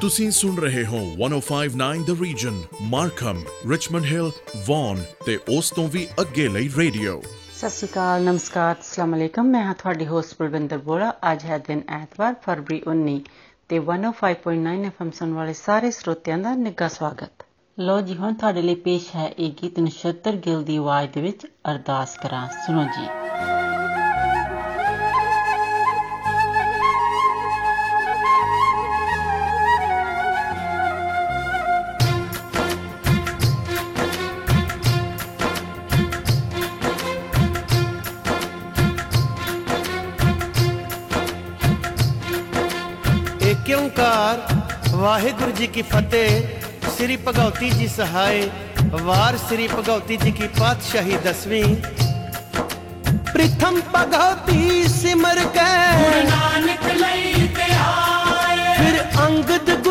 ਤੁਸੀਂ ਸੁਣ ਰਹੇ ਹੋ 1059 the region Markham Richmond Hill Vaughan ਤੇ ਉਸ ਤੋਂ ਵੀ ਅੱਗੇ ਲਈ ਰੇਡੀਓ। ਸਤਿ ਸ਼੍ਰੀ ਅਕਾਲ, ਨਮਸਕਾਰ, ਅਸਲਾਮ ਅਲੈਕਮ। ਮੈਂ ਹਾਂ ਤੁਹਾਡੀ ਹੋਸਟ ਬਲਵਿੰਦਰ ਬੋੜਾ ਅੱਜ ਹੈ ਦਿਨ ਐਤਵਾਰ, ਫਰਵਰੀ 19 ਤੇ 105.9 ਐਫਐਮ ਸੁਣ ਵਾਲੇ ਸਾਰੇ ਸਰੋਤਿਆਂ ਦਾ ਨਿੱਘਾ ਸਵਾਗਤ। ਲੋ ਜੀ, ਹੁਣ ਤੁਹਾਡੇ ਲਈ ਪੇਸ਼ ਹੈ ਇਹ ਗੀਤ ਨਛੱਤਰ ਗਿੱਲ ਦੀ ਆਵਾਜ਼ ਦੇ ਵਿੱਚ ਅਰਦਾਸ ਕਰਾਂ। ਸੁਣੋ ਜੀ। ਵਾਹਿਗੁਰੂ ਜੀ ਕੀ ਫਤਿਹ। ਸ੍ਰੀ ਭਗਉਤੀ ਜੀ ਸਹਾਇ ਵਾਰ ਸ੍ਰੀ ਭਗਉਤੀ ਜੀ ਕੀ ਪਾਤਸ਼ਾਹੀ ਦਸਵੀਂ। ਪ੍ਰਥਮ ਭਗਉਤੀ ਸਿਮਰ ਕੇ। ਨਾਨਕ ਲਈ ਤੇ ਆਏ। ਫਿਰ ਅੰਗਦ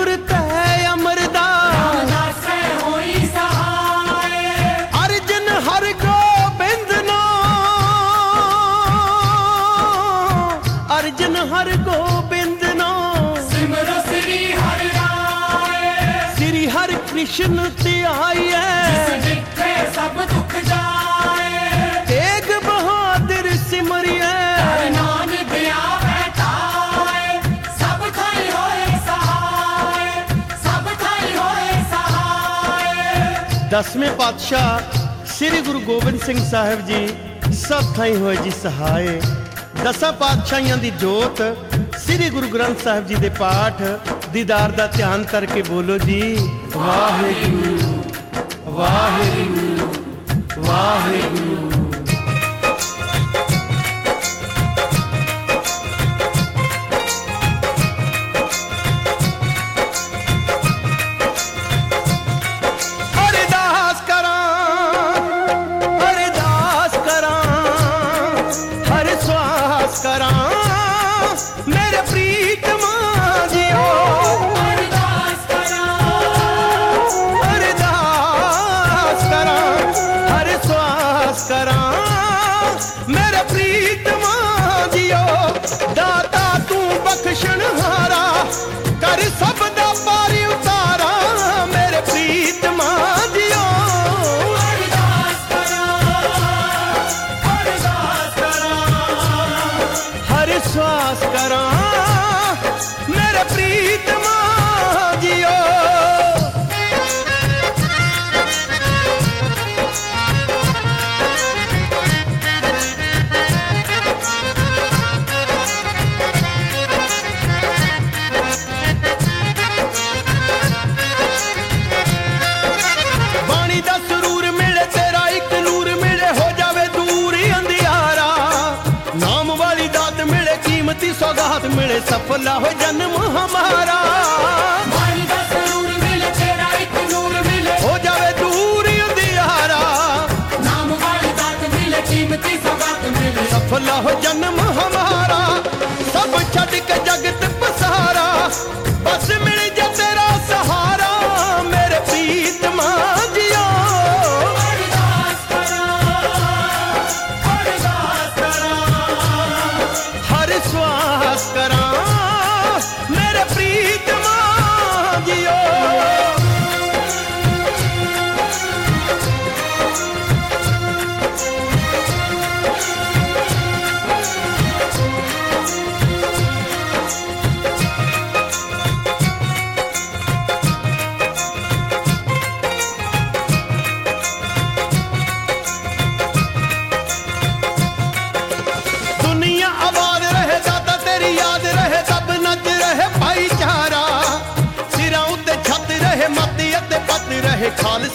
ਕ੍ਰਿਸ਼ਨ ਧਿਆਈਐ ਜਿੱਥੇ ਸਭ ਦੁੱਖ ਜਾਏ। ਤੇਗ ਬਹਾਦਰ ਸਿਮਰਿਐ। ਨਾਨਕ ਆਵੇ ਤਾਏ ਸਭ ਥਾਈ ਹੋਏ ਸਹਾਏ। ਸਭ ਥਾਈ ਹੋਏ ਸਹਾਏ। ਦਸਵੇਂ ਪਾਤਸ਼ਾਹ ਸ੍ਰੀ ਗੁਰੂ ਗੋਬਿੰਦ ਸਿੰਘ ਸਾਹਿਬ ਜੀ ਸਭ ਥਾਈ ਹੋਏ ਜੀ ਸਹਾਏ। ਦਸਾਂ ਪਾਤਸ਼ਾਹੀਆਂ ਦੀ ਜੋਤ ਸ੍ਰੀ ਗੁਰੂ ਗ੍ਰੰਥ ਸਾਹਿਬ ਜੀ ਦੇ ਪਾਠ ਦੀਦਾਰ ਦਾ ਧਿਆਨ ਕਰਕੇ ਬੋਲੋ ਜੀ। ਵਾਹਿਗੁਰੂ ਵਾਹਿਗੁਰੂ ਵਾਹਿਗੁਰੂ।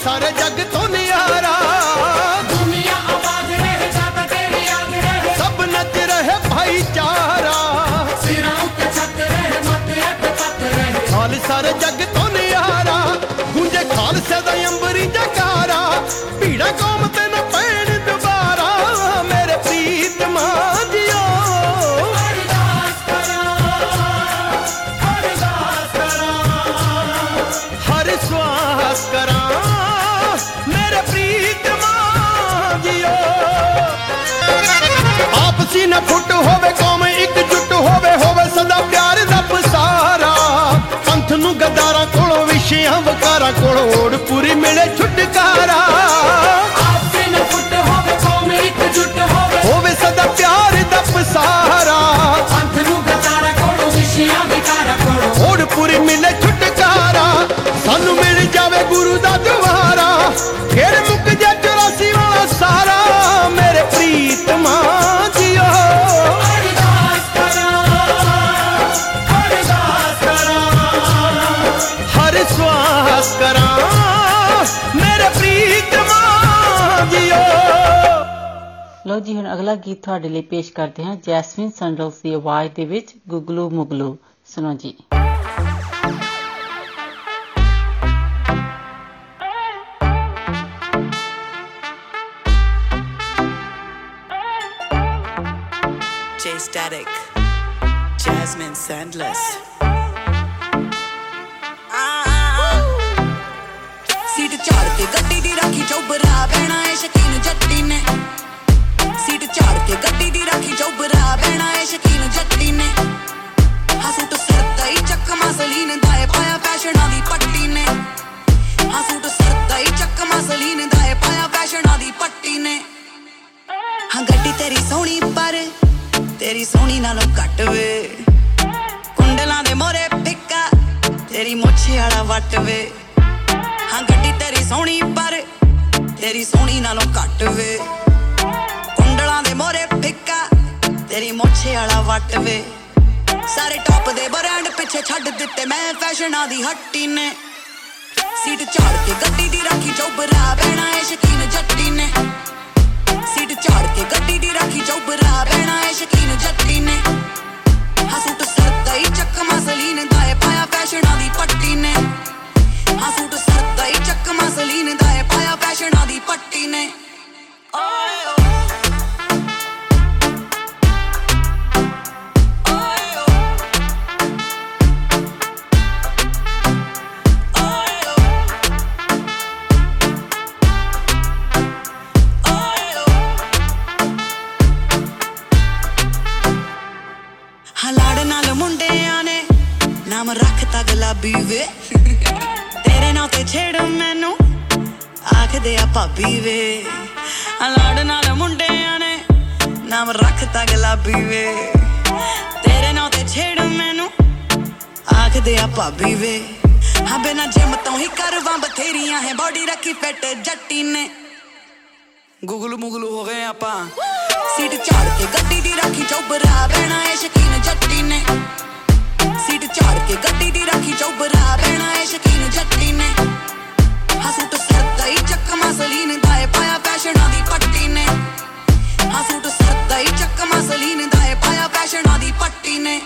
ਰਹੇ ਖਾਲਸਾ ਰੇ ਜਗ ਵਿਸ਼ਿਆਂ ਵਕਾਰਾਂ ਕੋਲੋਂ ਓੜ ਪੂਰੀ ਮਿਲੇ ਛੁਟਕਾਰਾ। ਆਪਸੇ ਨ ਫੁੱਟ ਹੋਵੇ ਕੌਮ ਇਕਜੁੱਟ ਹੋਵੇ। ਹੋਵੇ ਸਦਾ ਪਿਆਰ ਦਾ ਪਸਾਰਾ। ਪੰਥ ਨੂੰ ਗਦਾਰਾ ਕੋਲੋਂ ਵਿਸ਼ਿਆਂ ਵਿਕਾਰਾ ਕੋਲੋਂ। ਓੜ ਪੂਰੀ ਮਿਲੇ ਲਓ ਜੀ ਹੁਣ ਅਗਲਾ ਗੀਤ ਤੁਹਾਡੇ ਲਈ ਪੇਸ਼ ਕਰਦੇ ਹਾਂ ਜੈਸਮਿਨ ਸੰਡਲਸ ਦੀ ਆਵਾਜ਼ ਦੇ ਵਿੱਚ ਗੁਗਲੂ ਮੁਗਲੂ। ਸੁਣੋ ਜੀ। J Static, Jasmine Sandless. Seat ਝਾੜ ਕੇ ਗੱਡੀ ਦੀ ਰਾਖੀ ਚੌਬਰਾ ਬਹਿਣਾ ਏ ਸ਼ਕੀਨ ਜੱਟੀ ਨੇ ਸੀਟ ਝਾੜ ਕੇ ਗੱਡੀ ਦੀ ਰਾਖੀ ਚੌਬਰਾ ਬਹਿਣਾ ਏ, ਸ਼ਕੀਨ ਜੱਟੀ ਨੇ। ਹਸੂਟ ਸਰਦਾ ਹੀ ਚੱਕਮਾ ਸਲੀਨ ਦਾ ਏ ਪਾਇਆ ਫੈਸ਼ਨਾਂ ਦੀ ਪੱਟੀ ਨੇ। ਹਸੂਟ ਸਰਦਾ ਹੀ ਚੱਕਮਾ ਸਲੀਨ ਦਾ ਏ ਪਾਇਆ ਫੈਸ਼ਨਾਂ ਦੀ ਪੱਟੀ ਨੇ। ਹਾਂ, ਗੱਡੀ ਤੇਰੀ ਸੋਹਣੀ ਪਰ ਤੇਰੀ ਸੋਹਣੀ ਨਾਲੋਂ ਘੱਟ ਵੇ। ਕੁੰਡਲਾਂ ਦੇ ਮੋਰੇ ਫਿੱਕਾ ਤੇਰੀ ਮੁੱਛ ਵਾਲਾ ਵੱਟ ਵੇ। ਹਾਂ, ਗੱਡੀ ਤੇਰੀ ਸੋਹਣੀ ਪਰ ਤੇਰੀ ਸੋਹਣੀ ਨਾਲੋਂ ਘੱਟ ਵੇ। ਕੁੰਡਲਾਂ ਦੇ ਮੋਰੇ ਫਿੱਕਾ। ਤੇਰੀ ਮੁੱਛ ਵਾਲਾ ਵੱਟ ਵੇ। ਸਾਰੇ ਟੌਪ ਦੇ ਬ੍ਰਾਂਡ ਪਿੱਛੇ ਛੱਡ ਦਿੱਤੇ ਮੈਂ ਫੈਸ਼ਨਾਂ ਦੀ ਹੱਟੀ ਨੇ। ਸੀਟ ਝਾੜ ਕੇ ਗੱਡੀ ਦੀ ਰਾਖੀ ਚੌਬਰਾ ਬਹਿਣਾ ਏ ਸ਼ਕੀਨ ਜੱਟੀ ਨੇ। ਸੀਟ ਝਾੜ ਕੇ ਗੱਡੀ ਦੀ ਰਾਖੀ ਚੌਬਰਾ ਬਹਿਣਾ ਏ ਸ਼ਕੀਨ ਜੱਟੀ ਨੇ। ਹਸੂਟ ਸਰਦਾ ਹੀ ਚੱਕਮਾ ਸਲੀਨ ਦਾ ਏ ਪਾਇਆ ਫੈਸ਼ਨਾਂ ਦੀ ਪੱਟੀ ਨੇ। ਹਸੂਟ ਸਰਦਾ ਹੀ ਚੱਕਮਾ ਸਲੀਨ ਦਾ ਏ ਪਾਇਆ ਫੈਸ਼ਨਾਂ ਦੀ ਪੱਟੀ ਨੇ। ਓਏ ਓ। ਓਏ ਨਾਮ ਰੱਖਤਾ ਗੁਲਾਬੀ ਵੇ। ਤੇਰੇ ਨਾਂ ਤੇ ਛੇੜ ਮੈਨੂੰ, ਆਖਦੇ ਆ ਭਾਬੀ ਵੇ। ਹਲਾੜ ਨਾਲ ਮੁੰਡਿਆਂ ਨੇ ਨਾਮ ਰੱਖਤਾ ਗੁਲਾਬੀ ਵੇ। ਤੇਰੇ ਨਾਂ ਤੇ ਛੇੜ ਮੈਨੂੰ, ਆਖਦੇ ਆ ਭਾਬੀ ਵੇ। ਹਾਂ ਬਿਨਾ ਜਿਮ ਤੋਂ ਹੀ ਕਰਵਾਂ ਬਥੇਰੀਆਂ ਹੈ ਬਾਡੀ ਰੱਖੀ ਫਿੱਟ ਜੱਟੀ ਨੇ। ਗੁਗਲੂ ਮੁਗਲੂ ਹੋ ਗਏ ਆਪਾਂ। ਸੀਟ ਝਾੜ ਕੇ ਗੱਡੀ ਦੀ ਰਾਖੀ ਚੌਬਰਾ, ਬਹਿਣਾ ਏ ਸ਼ਕੀਨ ਜੱਟੀ ਨੇ। ਸੀਟ ਝਾੜ ਕੇ ਗੱਡੀ ਦੀ ਰਾਖੀ ਚੌਬਰਾ ਬਹਿਣਾ ਏ ਸ਼ਕੀਨ ਜੱਟੀ ਨੇ। ਹਸੂਟ ਸਰਦਾ ਹੀ ਚੱਕਮਾ ਸਲੀਨ ਦਾ ਏ ਪਾਇਆ ਫੈਸ਼ਨਾਂ ਦੀ ਪੱਟੀ ਨੇ। ਹਸੂਟ ਸਰਦਾ ਹੀ ਚੱਕਮਾ ਸਲੀਨ ਦਾ ਏ ਪਾਇਆ ਫੈਸ਼ਨਾਂ ਦੀ ਪੱਟੀ ਨੇ।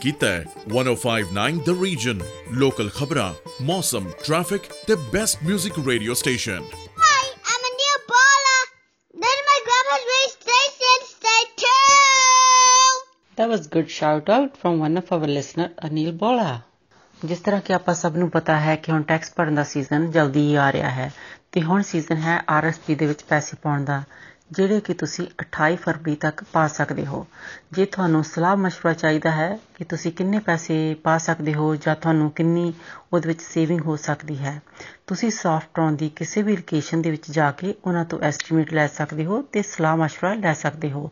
ਕੀਤਾ ਹੈ 1059 ਦ ਰੀਜਨ ਲੋਕਲ ਖਬਰਾਂ ਮੌਸਮ ਟ੍ਰੈਫਿਕ ਤੇ best 뮤직 radio station Hi, I'm a new baller. Then my grandpa's race station, stay tuned. That was good shout out from one of our listener Anil ਬੋਲਾ ਜਿਸ ਤਰ੍ਹਾਂ ਕਿ ਆਪਾਂ ਸਭ ਨੂੰ ਪਤਾ ਹੈ ਕਿ ਹੁਣ ਟੈਕਸ ਭਰਨ ਦਾ ਸੀਜ਼ਨ ਜਲਦੀ ਹੀ ਆ ਰਿਹਾ ਹੈ ਤੇ ਹੁਣ ਸੀਜ਼ਨ ਹੈ ਆਰਐਸਪੀ ਦੇ ਵਿੱਚ ਪੈਸੇ ਪਾਉਣ ਦਾ ਜਿਹੜੇ ਕਿ ਤੁਸੀਂ 28 ਫਰਵਰੀ ਤੱਕ ਪਾ ਸਕਦੇ ਹੋ ਜੇ ਤੁਹਾਨੂੰ ਸਲਾਹ مشورہ ਚਾਹੀਦਾ ਹੈ ਕਿ ਤੁਸੀਂ ਕਿੰਨੇ ਪੈਸੇ ਪਾ ਸਕਦੇ ਹੋ ਜਾਂ ਤੁਹਾਨੂੰ ਕਿੰਨੀ ਉਹਦੇ ਵਿੱਚ ਸੇਵਿੰਗ ਹੋ ਸਕਦੀ ਹੈ ਤੁਸੀਂ ਸੌਫਟਰੌਨ ਦੀ ਕਿਸੇ ਵੀ ਲੋਕੇਸ਼ਨ ਦੇ ਵਿੱਚ ਜਾ ਕੇ ਉਹਨਾਂ ਤੋਂ ਐਸਟੀਮੇਟ ਲੈ ਸਕਦੇ ਹੋ ਤੇ ਸਲਾਹ مشورہ ਲੈ ਸਕਦੇ ਹੋ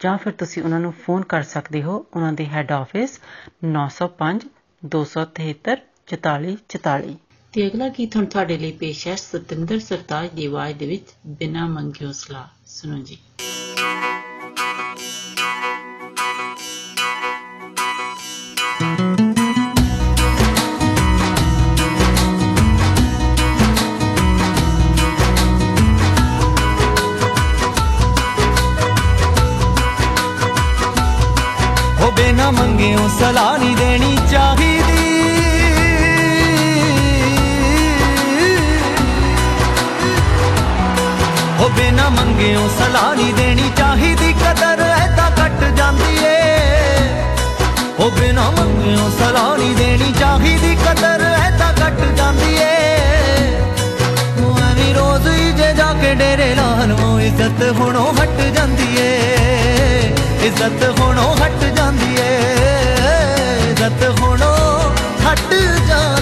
ਜਾਂ ਫਿਰ ਤੁਸੀਂ ਉਹਨਾਂ ਨੂੰ ਫੋਨ ਕਰ ਸਕਦੇ ਹੋ ਉਹਨਾਂ ਦੇ ਹੈੱਡ ਆਫਿਸ 905 273 4444 ਤੇ ਅਗਲਾ ਗੀਤ ਹੁਣ ਤੁਹਾਡੇ ਲਈ ਪੇਸ਼ ਹੈ ਸਤਿੰਦਰ ਸਰਤਾਜ ਦੀ ਆਵਾਜ਼ ਦੇ ਵਿੱਚ ਬਿਨਾ ਮੰਗਿਓ ਸਲਾਹ। ਸੁਣੋ ਜੀ। ਮੰਗਿਓ ਸਲਾਹ ਨਹੀਂ ਦੇਣੀ ਚਾਹੀਦੀ ਕਦਰ ਐਦਾਂ ਕੱਟ ਜਾਂਦੀ ਏ। ਹੋ ਬਿਨਾ ਮੰਗਿਓ ਸਲਾਹ ਨਹੀਂ ਦੇਣੀ ਚਾਹੀਦੀ ਕਦਰ ਐਦਾਂ ਕੱਟ ਜਾਂਦੀ ਏ। ਉਹ ਐਵੇਂ ਰੋਜ਼ ਹੀ ਜੇ ਜਾ ਕੇ ਡੇਰੇ ਲਾਣੋਂ ਇੱਜ਼ਤ ਹੁਣੋਂ ਹਟ ਜਾਂਦੀ ਏ। ਇੱਜ਼ਤ ਹੁਣੋਂ ਹਟ ਜਾਂਦੀ ਏ। ਇੱਜ਼ਤ ਹੁਣੋਂ ਹਟ ਜਾਂਦੀ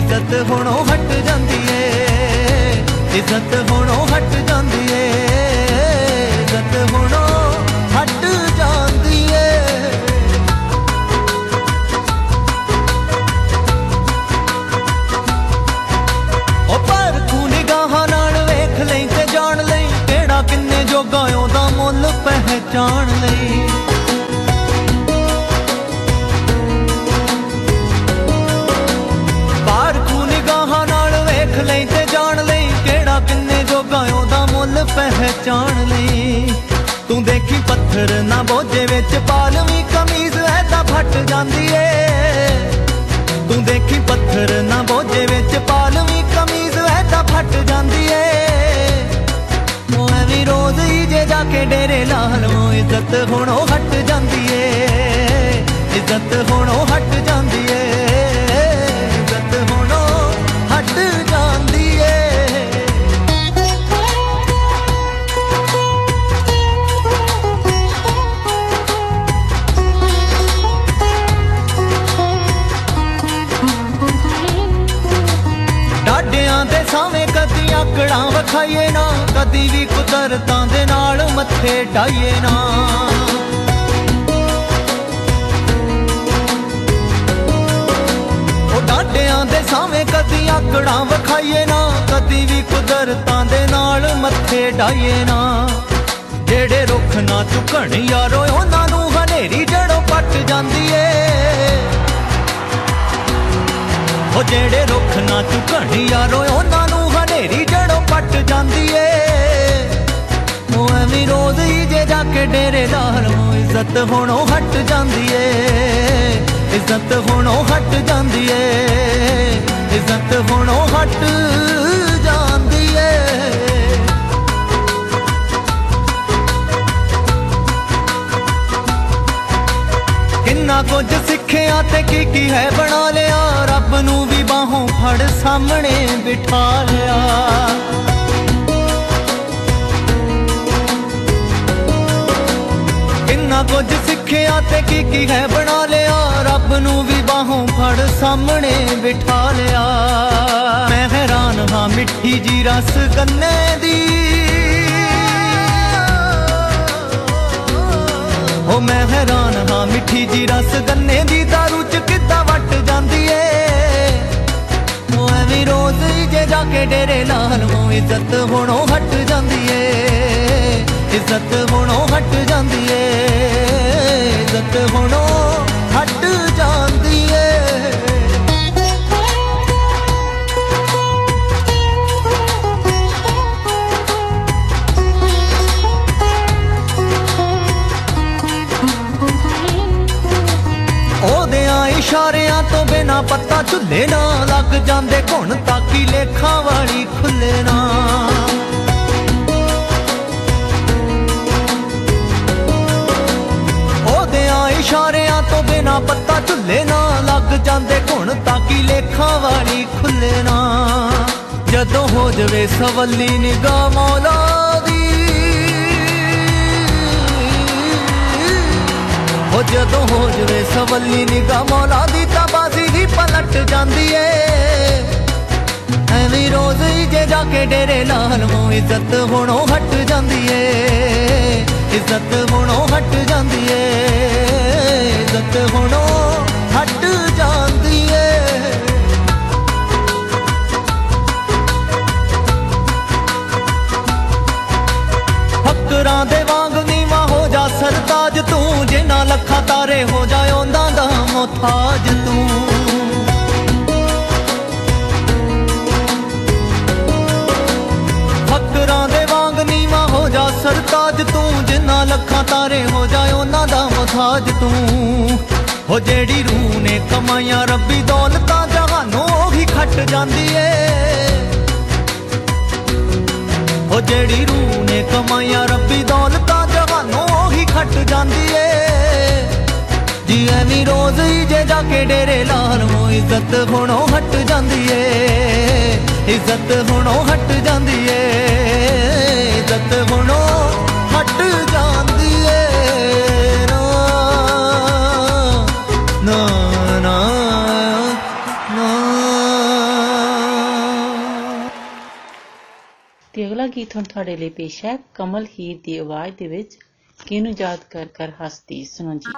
ਇੱਜ਼ਤ ਹੁਣੋਂ ਹਟ ਜਾਂਦੀ ਏ ਇੱਜ਼ਤ ਹੁਣੋਂ ਹਟ ਜਾਂਦੀ ਪਹਿਚਾਣ ਲਈ। ਤੂੰ ਦੇਖੀ ਪੱਥਰ ਨਾ ਬੋਝੇ ਵਿੱਚ ਪਾਲਵੀਂ ਕਮੀਜ਼ ਐਦਾਂ ਫਟ ਜਾਂਦੀ ਏ। ਤੂੰ ਦੇਖੀ ਪੱਥਰ ਨਾ ਬੋਝੇ ਵਿੱਚ ਪਾਲਵੀਂ ਕਮੀਜ਼ ਐਦਾਂ ਫਟ ਜਾਂਦੀ ਏ। ਉਹ ਐਵੇਂ ਰੋਜ਼ ਹੀ ਜੇ ਜਾ ਕੇ ਡੇਰੇ ਲਾ ਲਵਾਂ ਇੱਜ਼ਤ ਹੁਣੋਂ ਹਟ ਜਾਂਦੀ ਏ। ਇੱਜ਼ਤ ਹੁਣੋਂ ਹਟ ਜਾਂਦੀ ਏ। ਕਦੀ ਆਕੜਾਂ ਵਿਖਾਈਏ ਨਾ, ਕਦੀ ਵੀ ਕੁਦਰਤਾਂ ਦੇ ਨਾਲ ਮੱਥੇ ਢਾਈਏ ਨਾ। ਉਹ ਡਾਡਿਆਂ ਦੇ ਸਾਵੇਂ ਕਦੀ ਆਕੜਾਂ ਵਿਖਾਈਏ ਨਾ, ਕਦੀ ਵੀ ਕੁਦਰਤਾਂ ਦੇ ਨਾਲ ਮੱਥੇ ਢਾਈਏ ਨਾ। ਜਿਹੜੇ ਰੁੱਖ ਨਾ ਝੁਕਣ ਯਾਰੋ, ਉਹਨਾਂ ਨੂੰ ਹਨੇਰੀ ਜੜੋਂ ਪੱਟ ਜਾਂਦੀ ਏ ਉਹ ਜਿਹੜੇ ਰੁੱਖ ਨਾ ਝੁਕਣ ਯਾਰੋ, ਉਹਨਾਂ ਨੂੰ ਹਨੇਰੀ ਜੜੋਂ ਪੱਟ ਜਾਂਦੀ ਏ। ਉਹ ਐਵੇਂ ਰੋਜ਼ ਹੀ ਜੇ ਜਾ ਕੇ ਡੇਰੇ ਲਾਲੋਂ ਇੱਜ਼ਤ ਹੁਣੋਂ ਹਟ ਜਾਂਦੀ ਏ। ਇੱਜ਼ਤ ਹੁਣੋਂ ਹਟ ਜਾਂਦੀ ਏ। ਇੱਜ਼ਤ ਹੁਣੋਂ ਹਟ ਜਾਂਦੀ ਏ। ਕਿੰਨਾ ਕੁਝ ਸਿੱਖਿਆ ਤੇ ਕੀ ਕੀ ਹੈ ਬਣਾ ਲਿਆ, ਰੱਬ ਨੂੰ ਵੀ ਬਾਹੋਂ ਫੜ ਸਾਹਮਣੇ ਬਿਠਾ ਲਿਆ। ਕਿੰਨਾ ਕੁਝ ਸਿੱਖਿਆ ਤੇ ਕੀ ਕੀ ਹੈ ਬਣਾ ਲਿਆ, ਰੱਬ ਨੂੰ ਵੀ ਬਾਹੋਂ ਫੜ ਸਾਹਮਣੇ ਬਿਠਾ ਲਿਆ। ਮੈਂ ਹੈਰਾਨ ਹਾਂ ਮਿੱਠੀ ਜੀ ਰਸ ਗੰਨੇ ਦੀ। ਮੈਂ ਹੈਰਾਨ ਹਾਂ, ਮਿੱਠੀ ਜੀ ਰਸ ਗੰਨੇ ਦੀ ਦਾਰੂ ਚ ਕਿੱਦਾਂ ਵੱਟ ਜਾਂਦੀ ਏ? ਰੋਜ਼ ਹੀ ਜੇ ਜਾ ਕੇ ਡੇਰੇ ਲਾਲਮੋਂ ਇੱਜ਼ਤ ਹੁਣੋਂ ਹਟ ਜਾਂਦੀ ਏ। ਇੱਜ਼ਤ ਹੁਣੋਂ ਹਟ ਜਾਂਦੀ ਏ। ਇੱਜ਼ਤ ਹੁਣੋਂ ਹਟ ਜਾਂਦੀ ਤੋਂ ਬਿਨਾ ਪੱਤਾ ਝੁੱਲੇ ਨਾ ਲੱਗ ਜਾਂਦੇ ਘੁਣ ਤਾਕੀ ਲੇਖਾਂ ਵਾਲੀ ਖੁੱਲੇ ਨਾ। ਉਹਦਿਆਂ ਇਸ਼ਾਰਿਆਂ ਤੋਂ ਬਿਨਾ ਪੱਤਾ ਝੁੱਲੇ ਨਾ ਲੱਗ ਜਾਂਦੇ ਘੁਣ ਤਾਕੀ ਲੇਖਾਂ ਵਾਲੀ ਖੁੱਲੇ ਨਾ। ਜਦੋਂ ਹੋ ਜਵੇ ਸਵੱਲੀ ਨਿਗਾਹ ਮੌਲਾ ਦੀ ਉਹ ਜਦੋਂ ਹੋ ਜਵੇ ਸਵੱਲੀ ਨਿਗਾਹ ਮੌਲਾ ਦੀ ਤਾਂ ਬਾਜ਼ੀ ਹੀ ਪਲਟ ਜਾਂਦੀ ਏ। ਐਵੇਂ ਰੋਜ਼ ਹੀ ਜੇ ਜਾ ਕੇ ਡੇਰੇ ਲਾਲਮੋਂ ਇੱਜ਼ਤ ਹੁਣੋਂ ਹਟ ਜਾਂਦੀ ਏ। ਇੱਜ਼ਤ ਹੁਣੋਂ ਹਟ ਜਾਂਦੀ ਏ। ਇੱਜ਼ਤ ਹੁਣੋਂ ਹਟ ਜਾਂਦੀ ਏ। ਫਕਰਾਂ ਦੇ ਵਾਂਗ ਨੀਵਾ ਹੋ ਜਾ ਸਰਤਾਜ ਤੂੰ ਜਿਨ੍ਹਾਂ ਲੱਖਾਂ ਤਾਰੇ ਹੋ ਜਾ ਉਹਨਾਂ ਦਾ ਮੁਹਤਾਜ ਤੂੰ। ਲੱਖਾਂ ਤਾਰੇ ਹੋ ਜਾ ਉਹਨਾਂ ਦਾ ਮੁਹਤਾਜ ਤੂੰ। ਹੋ ਜਿਹੜੀ ਰੂਹ ਨੇ ਕਮਾਈਆਂ ਰੱਬੀ ਦੌਲਤਾਂ, ਜਹਾਨੋਂ ਉਹੀ ਖੱਟ ਜਾਂਦੀ ਏ। ਉਹ ਜਿਹੜੀ ਰੂਹ ਨੇ ਕਮਾਈਆਂ ਰੱਬੀ ਦੌਲਤਾਂ, ਜਹਾਨੋਂ ਉਹੀ ਖੱਟ ਜਾਂਦੀ ਏ। ਜੀ ਐਵੇਂ ਰੋਜ਼ ਹੀ ਜੇ ਜਾ ਕੇ ਡੇਰੇ ਲਾਲਮੋਂ ਇੱਜ਼ਤ ਹੁਣੋਂ ਹਟ ਜਾਂਦੀ ਏ। ਇੱਜ਼ਤ ਹੁਣੋਂ ਹਟ ਜਾਂਦੀ ਏ। ਗੀਤ ਹੁਣ ਤੁਹਾਡੇ ਲਈ ਪੇਸ਼ ਹੈ ਕਮਲ ਹੀਰ ਦੀ ਆਵਾਜ਼ ਦੇ ਵਿੱਚ ਕਿਹਨੂੰ ਯਾਦ ਕਰ ਕਰ ਹੱਸਦੀ? ਸੁਣੋ ਜੀ।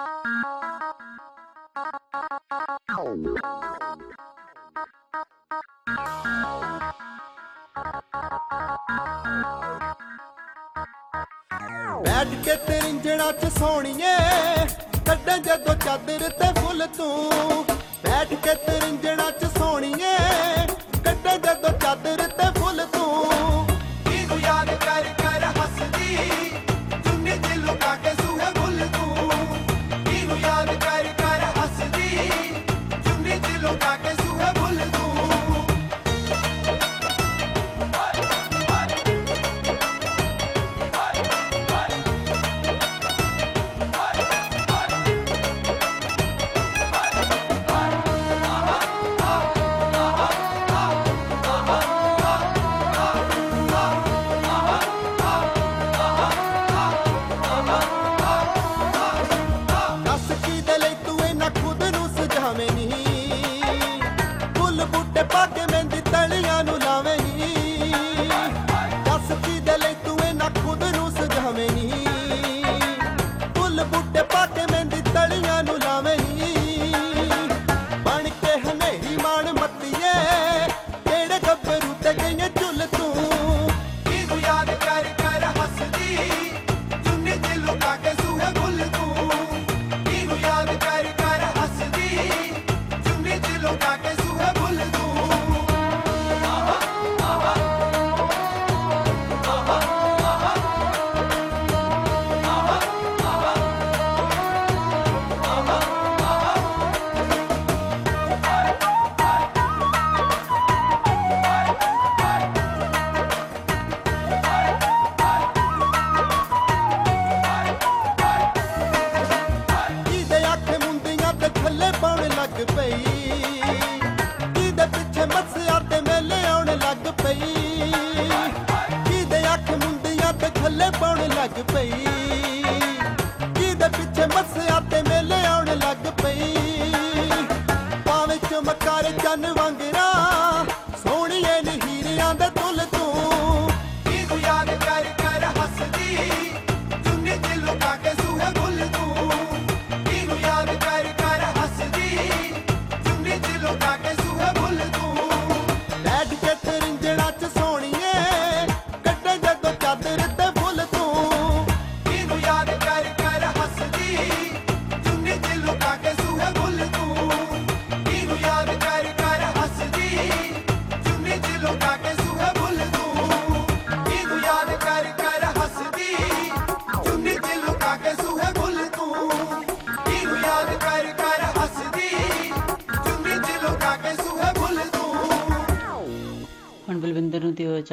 ਬੈਠ ਕੇ ਤੇਰਿੰਜਣਾ ਚ ਸੋਣੀਏ ਕੱਢਾਂ ਜਦੋਂ ਚਾਦਰ ਤੇ ਫੁੱਲ ਤੂੰ। ਬੈਠ ਕੇ ਤੇਰਿੰਜਣਾ ਚ ਸੋਣੀਏ ਕੱਢਾਂ ਜਦੋਂ ਚਾਦਰ ਤੇ ਫੁੱਲ ਤੂੰ। ਨੂੰ ਦਿਓ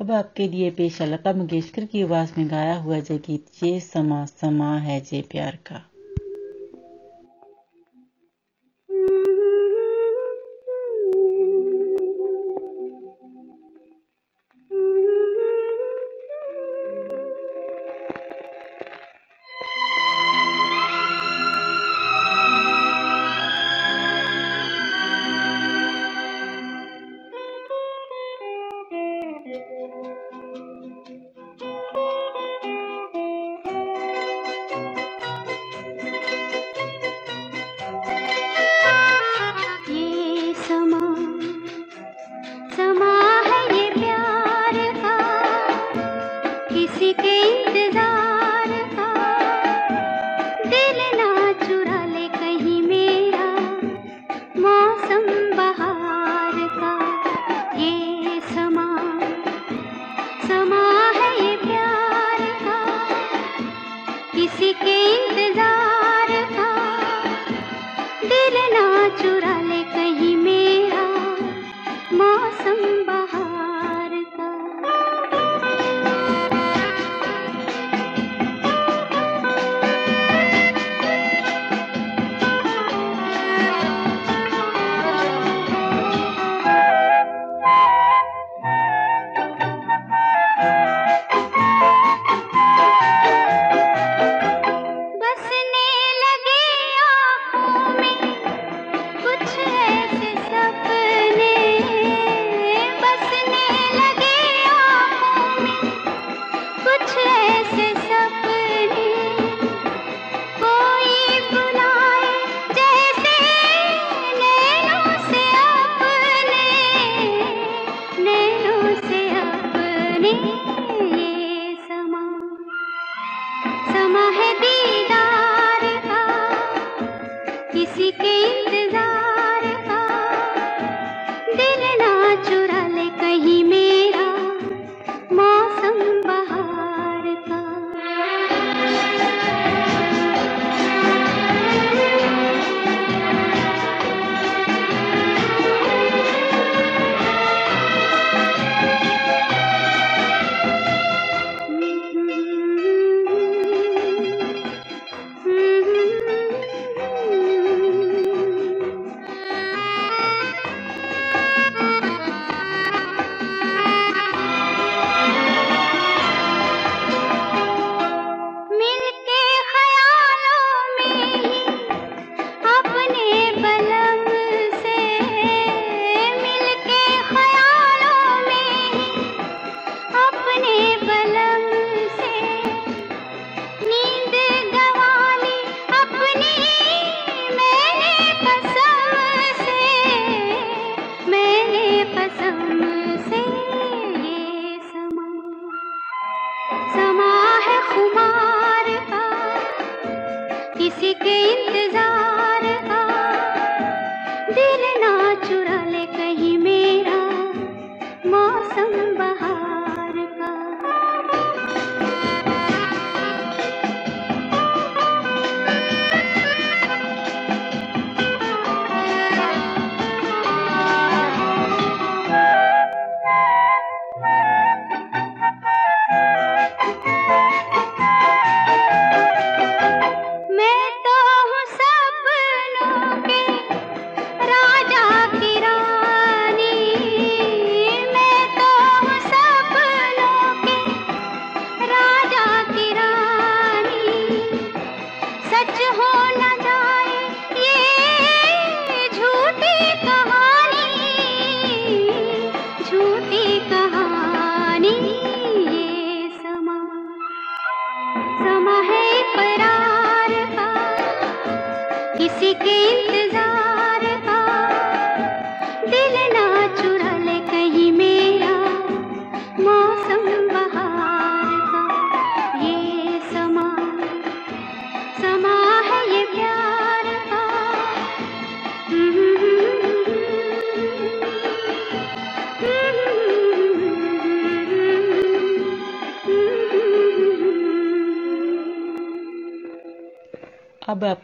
अब आपके लिए पेश है लता मंगेशकर की आवाज में गाया हुआ जय गीत ये समा समा है जे प्यार का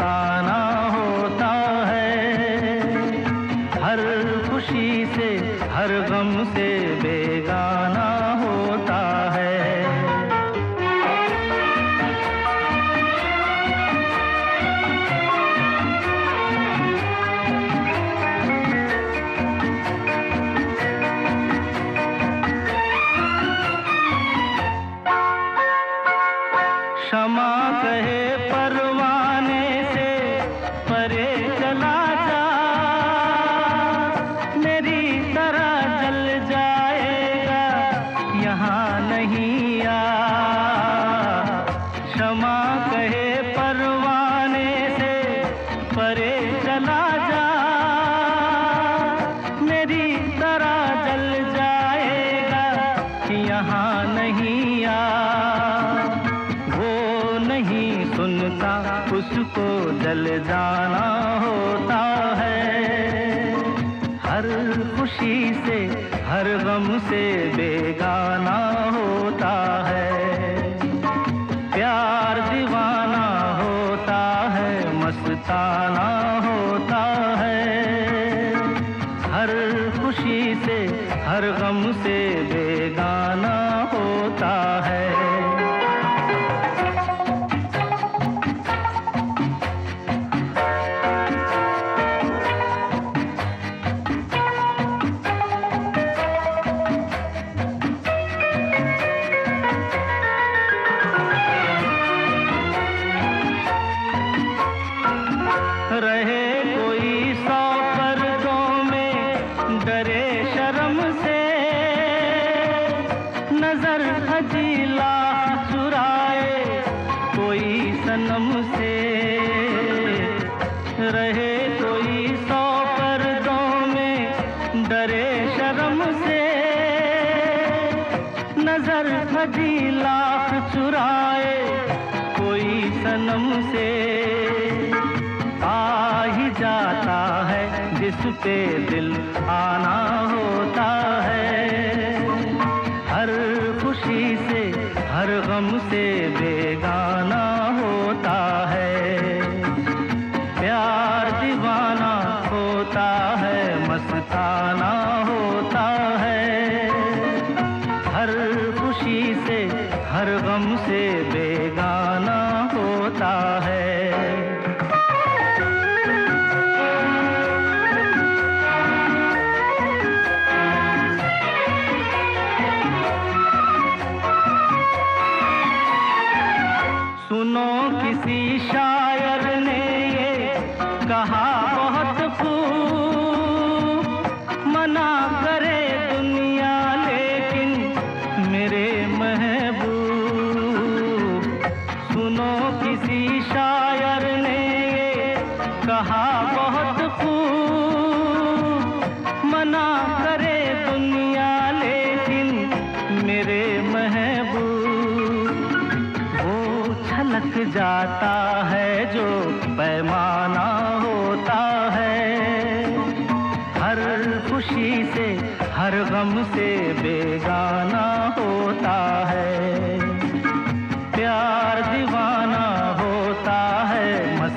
தானா नज़र अजीला चुराए, कोई सनम से। रहे कोई सौ पर्दों में, डरे शर्म से। नज़र अजीला चुराए, कोई सनम से। आ ही जाता है जिस पे दिल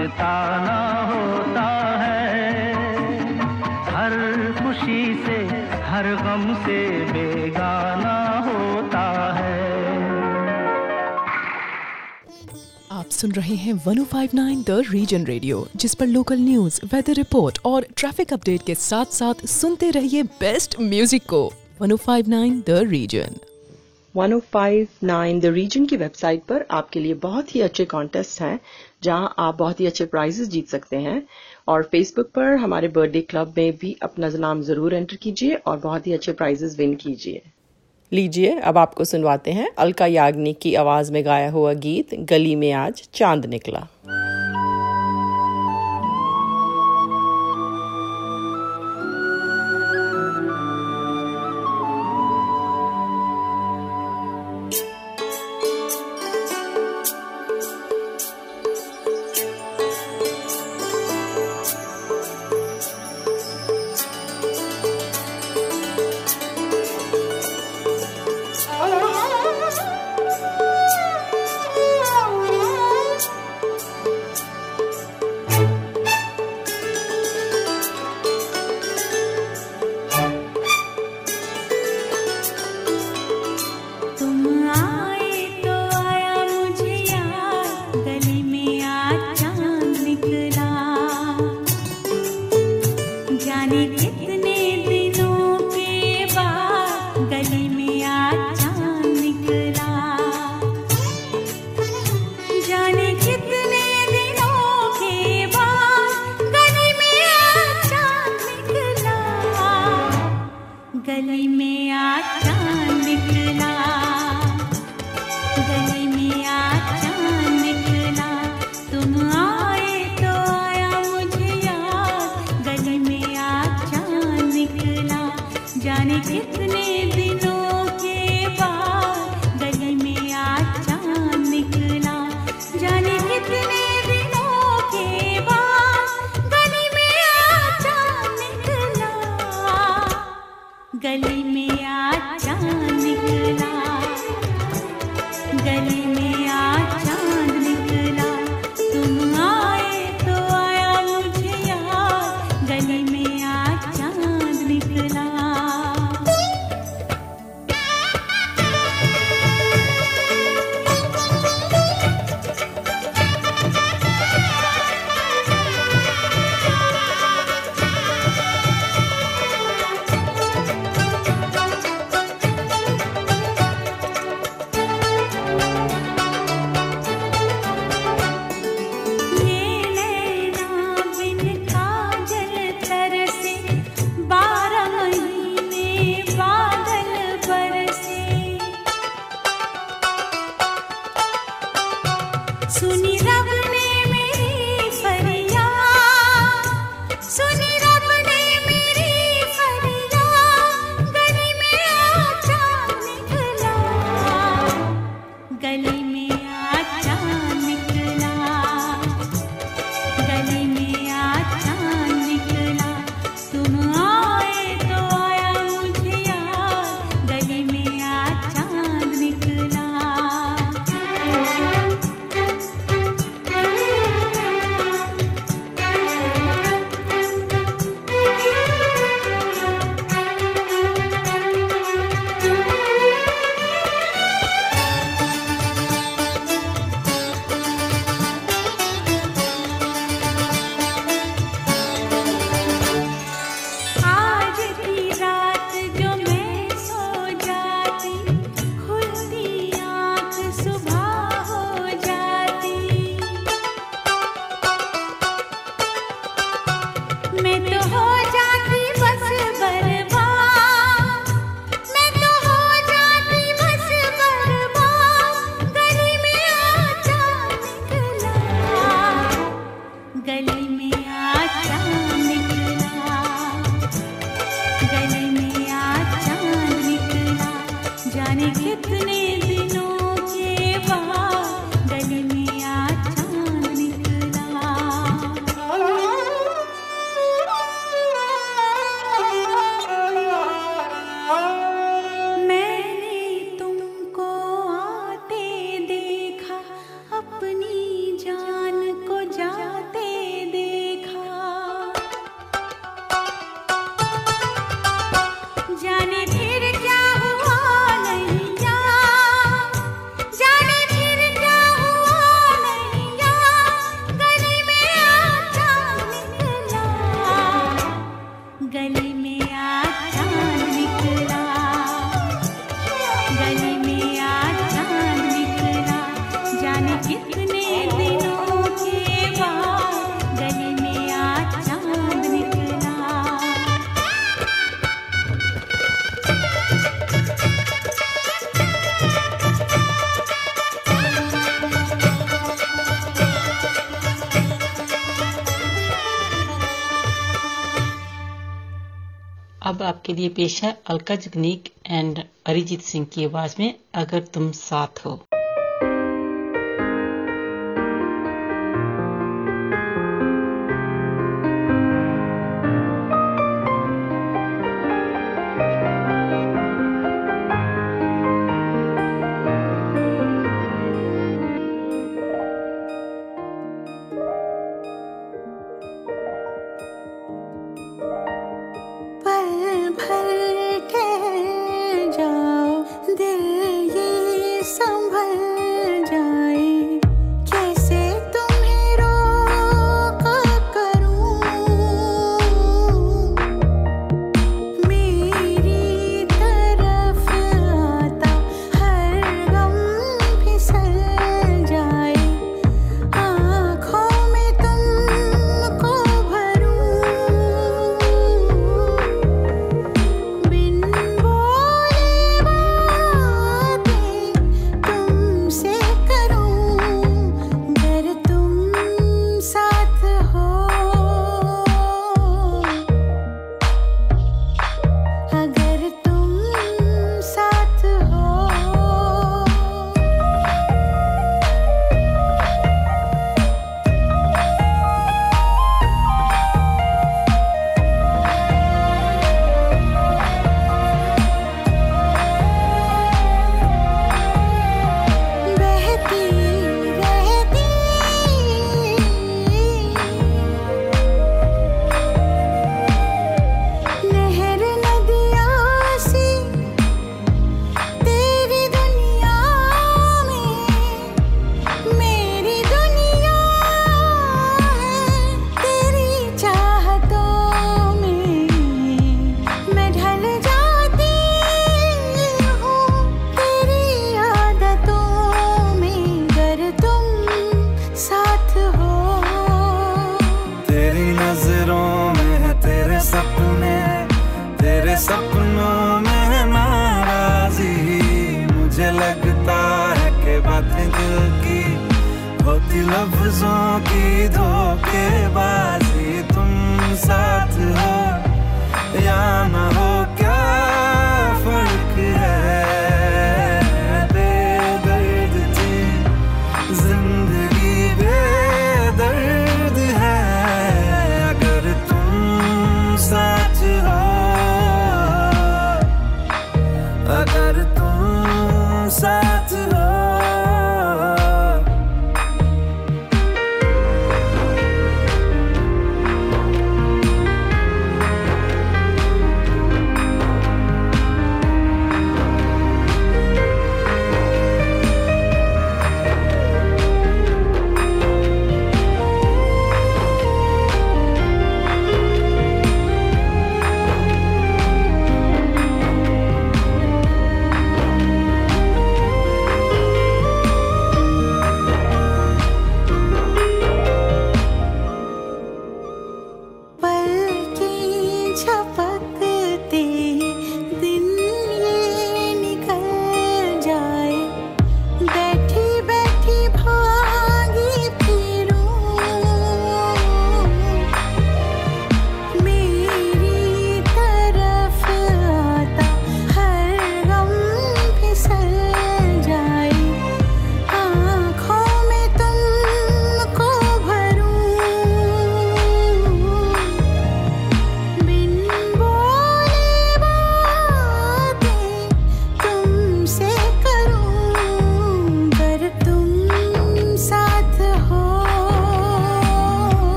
पछताना होता है हर खुशी से हर गम से बेगाना होता है। आप सुन रहे हैं 1059 द रीजन रेडियो जिस पर लोकल न्यूज़ वेदर रिपोर्ट और ट्रैफ़िक अपडेट के साथ साथ सुनते रहिए बेस्ट म्यूज़िक को। 1059 द रीजन 1059 द रीजन की वेबसाइट पर आपके लिए बहुत ही अच्छे कॉन्टेस्ट हैं। जहाँ आप बहुत ही अच्छे प्राइजेस जीत सकते हैं। और फेसबुक पर हमारे बर्थडे क्लब में भी अपना नाम ज़रूर एंटर कीजिए और बहुत ही अच्छे प्राइजेस विन कीजिए। लीजिए, अब आपको सुनवाते हैं अलका याग्निक की आवाज़ में गाया हुआ गीत, गली में आज चाँद निकला। गली में आज चांद निकला गली अब आपके लिए पेश है अलका जगनीक एंड अरिजीत सिंह की आवाज में अगर तुम साथ हो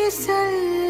kiss a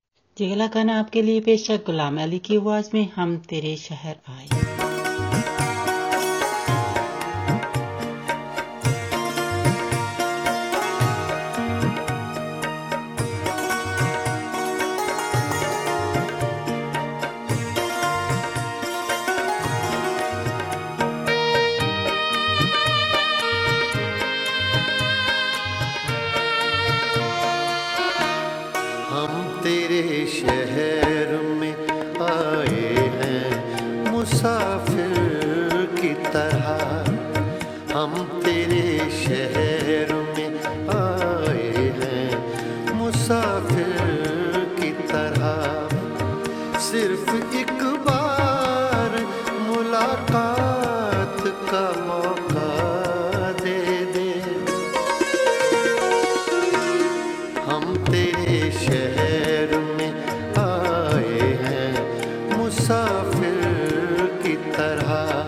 जी अगला गाना आपके लिए पेश है गुलाम अली की आवाज में हम तेरे शहर आए मुसाफिर की तरह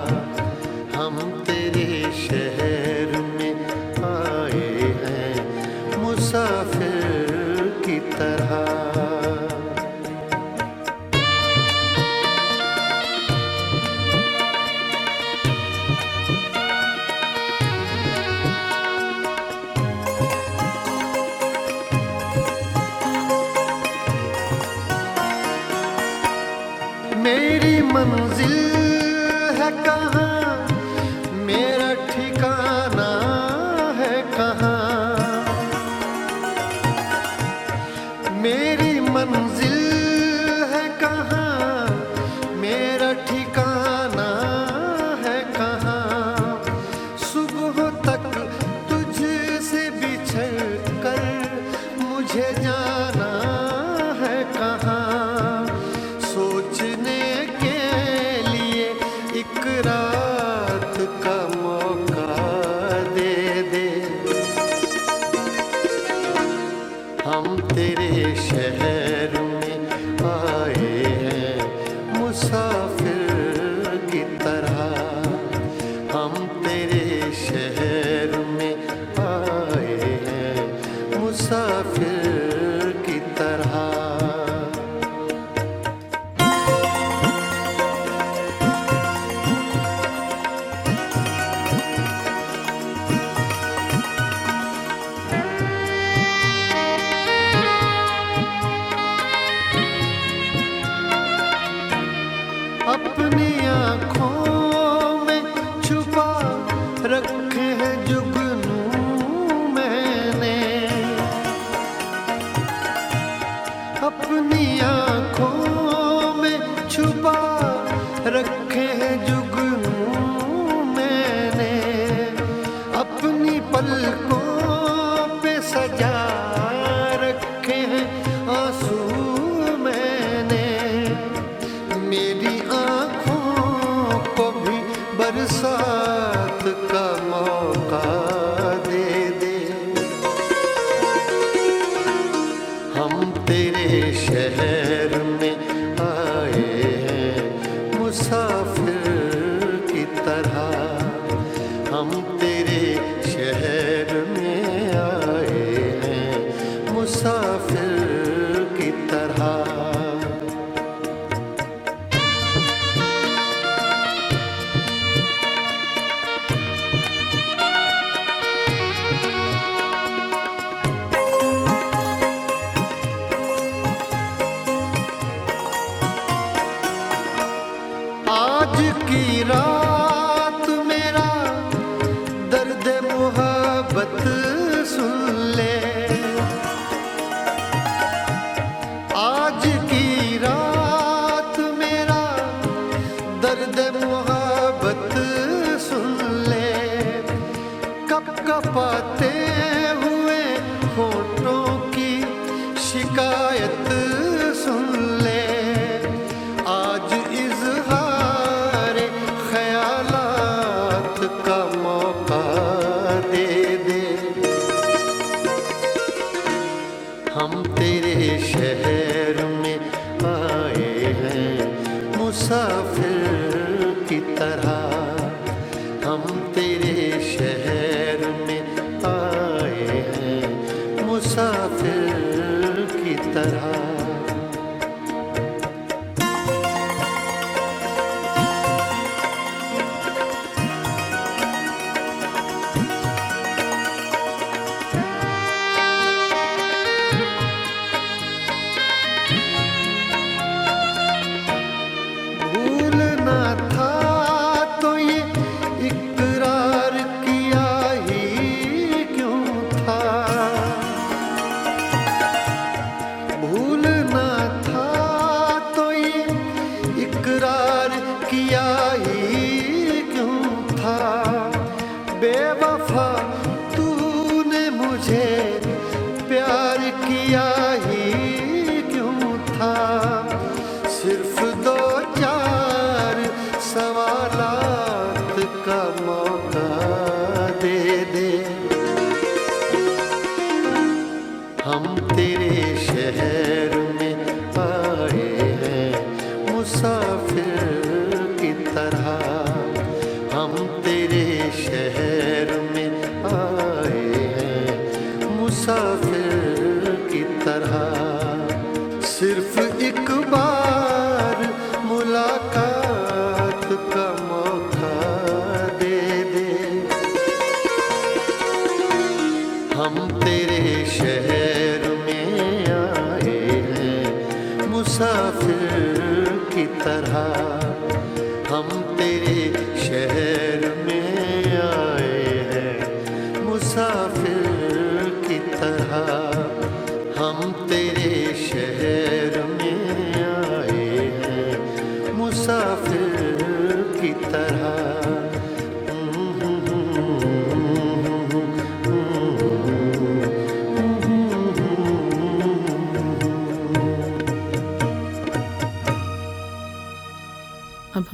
मुसाफिर की तरह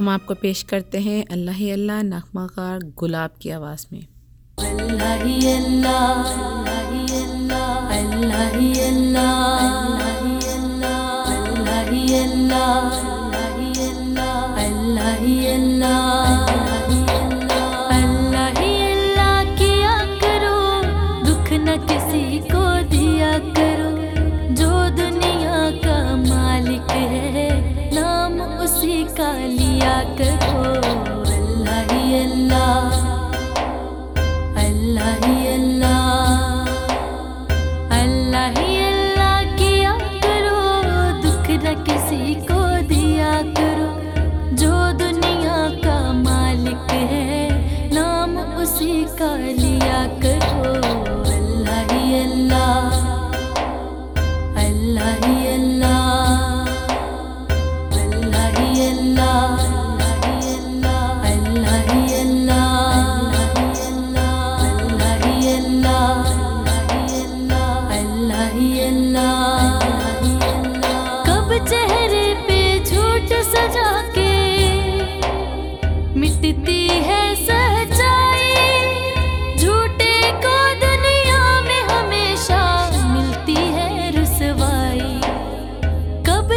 हम आपको पेश करते हैं अल्लाह ही अल्लाह नगमाकार गुलाब की आवाज़ में अल्लाह अल्लाह अल्लाह अल्लाह अल्लाह अल्लाह अल्लाह अल्लाह अल्लाह अल्लाह अल्लाह अल्लाह किया करो दुख न किसी को 谁哭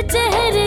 चेहरे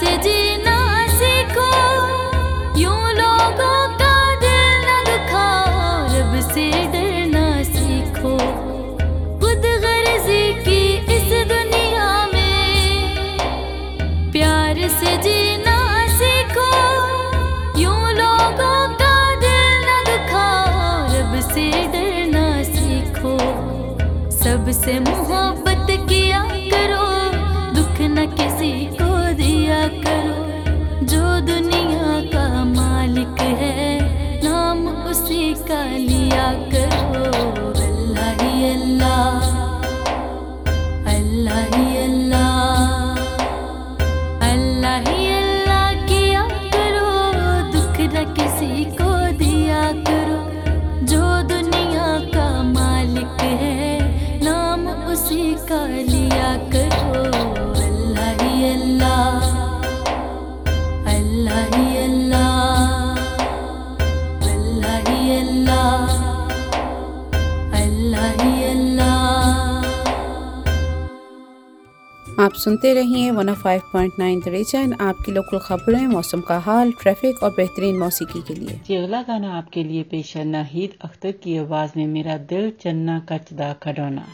自己。सुनते रहिए 105.9 नाइन रीजन आपकी लोकल खबरें, मौसम का हाल ट्रैफ़िक और बेहतरीन मौसीकी के लिए। ये अगला गाना आपके लिए पेश है, नाहिद अख्तर की आवाज़ में, मेरा दिल चन्ना कचदा खडौना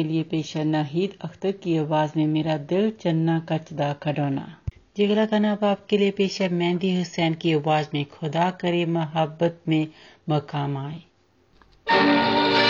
के लिए पेशा नाहिद अख्तर की आवाज़ में मेरा दिल चन्ना कचदा खडोना जिगरा का अब आपके लिए पेशा मेहंदी हुसैन की आवाज़ में, खुदा करे मोहब्बत में मकाम आए।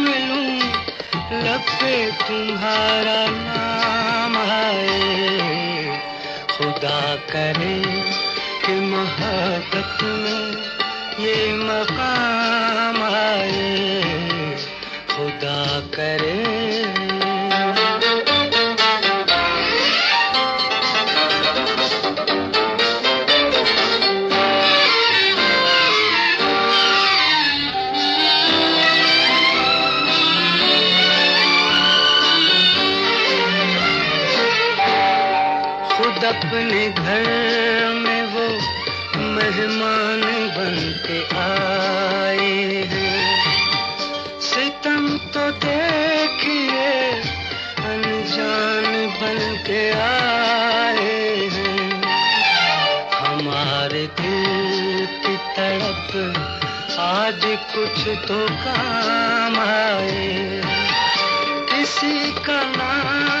लब पे तुम्हारा नाम आए खुदा करे कि मोहब्बत में ये मकाम आए खुदा करे अपने घर में वो मेहमान बन के आए सितम तो देखिए, अनजान बन के आए हमारे दिल की तड़प आज कुछ तो काम आए किसी का नाम